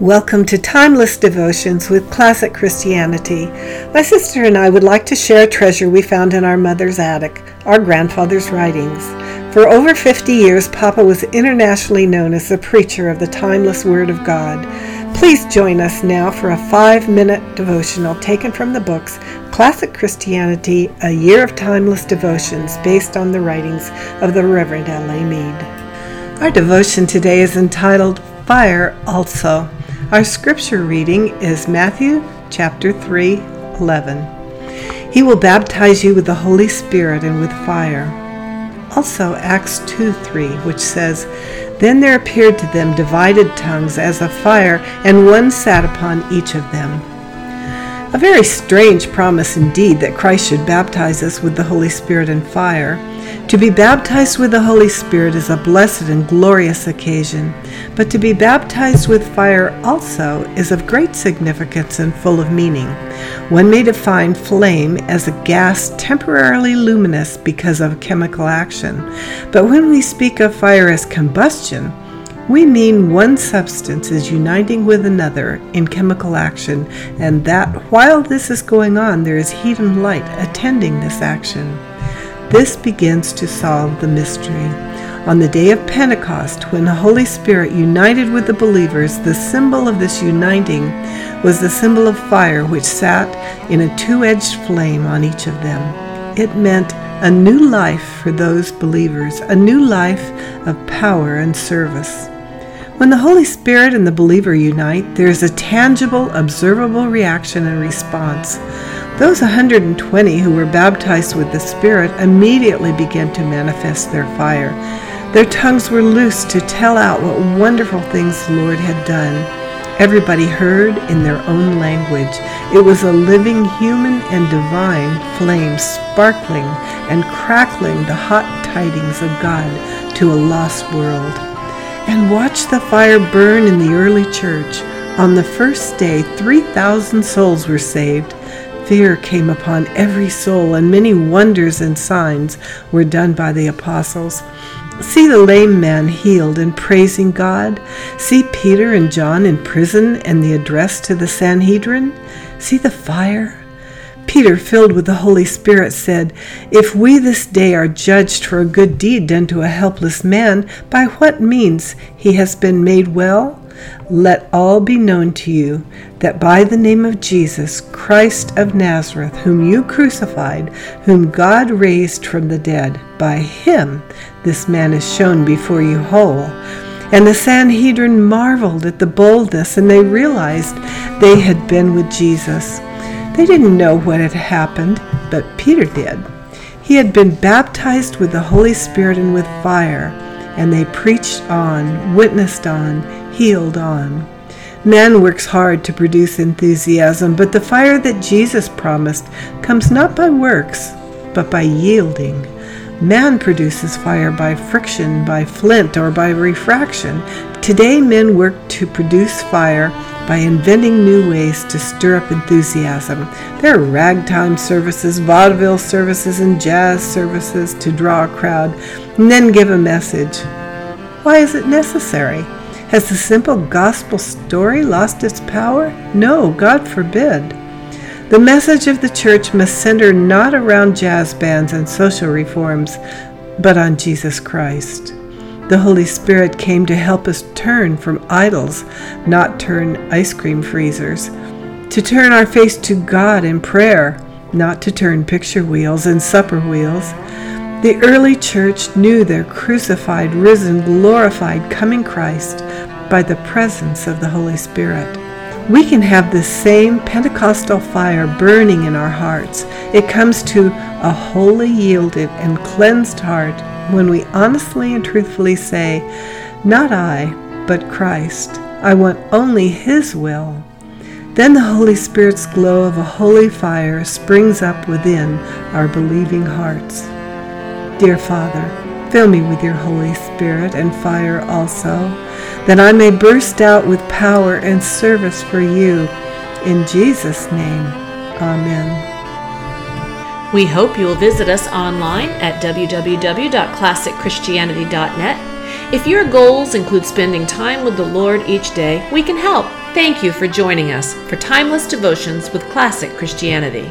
Welcome to Timeless Devotions with Classic Christianity. My sister and I would like to share a treasure we found in our mother's attic, our grandfather's writings. For over 50 years, Papa was internationally known as the preacher of the timeless Word of God. Please join us now for a five minute devotional taken from the books Classic Christianity A Year of Timeless Devotions, based on the writings of the Reverend L.A. Mead. Our devotion today is entitled Fire Also. Our scripture reading is Matthew chapter 3, 11. He will baptize you with the Holy Spirit and with fire. Also Acts 2, 3, which says, Then there appeared to them divided tongues as of fire, and one sat upon each of them. A very strange promise indeed that Christ should baptize us with the Holy Spirit and fire. To be baptized with the Holy Spirit is a blessed and glorious occasion, but to be baptized with fire also is of great significance and full of meaning. One may define flame as a gas temporarily luminous because of chemical action, but when we speak of fire as combustion, we mean one substance is uniting with another in chemical action, and that while this is going on, there is heat and light attending this action. This begins to solve the mystery. On the day of Pentecost, when the Holy Spirit united with the believers, the symbol of this uniting was the symbol of fire which sat in a two edged flame on each of them. It meant a new life for those believers, a new life of power and service. When the Holy Spirit and the believer unite, there is a tangible, observable reaction and response. Those 120 who were baptized with the Spirit immediately began to manifest their fire. Their tongues were loosed to tell out what wonderful things the Lord had done. Everybody heard in their own language. It was a living, human, and divine flame sparkling and crackling the hot tidings of God to a lost world. And watch the fire burn in the early church. On the first day, 3,000 souls were saved. Fear came upon every soul, and many wonders and signs were done by the apostles. See the lame man healed and praising God. See Peter and John in prison and the address to the Sanhedrin. See the fire. Peter, filled with the Holy Spirit, said, If we this day are judged for a good deed done to a helpless man, by what means he has been made well? Let all be known to you that by the name of Jesus, Christ of Nazareth, whom you crucified, whom God raised from the dead, by him this man is shown before you whole. And the Sanhedrin marveled at the boldness, and they realized they had been with Jesus. They didn't know what had happened, but Peter did. He had been baptized with the Holy Spirit and with fire, and they preached on, witnessed on, healed on. Man works hard to produce enthusiasm, but the fire that Jesus promised comes not by works, but by yielding. Man produces fire by friction, by flint, or by refraction. Today, men work to produce fire by inventing new ways to stir up enthusiasm. There are ragtime services, vaudeville services, and jazz services to draw a crowd and then give a message. Why is it necessary? Has the simple gospel story lost its power? No, God forbid. The message of the church must center not around jazz bands and social reforms, but on Jesus Christ. The Holy Spirit came to help us turn from idols, not turn ice cream freezers, to turn our face to God in prayer, not to turn picture wheels and supper wheels. The early church knew their crucified, risen, glorified coming Christ by the presence of the Holy Spirit. We can have the same Pentecostal fire burning in our hearts. It comes to a wholly yielded and cleansed heart when we honestly and truthfully say, Not I, but Christ. I want only His will. Then the Holy Spirit's glow of a holy fire springs up within our believing hearts. Dear Father, Fill me with your Holy Spirit and fire also, that I may burst out with power and service for you. In Jesus' name, Amen. We hope you will visit us online at www.classicchristianity.net. If your goals include spending time with the Lord each day, we can help. Thank you for joining us for Timeless Devotions with Classic Christianity.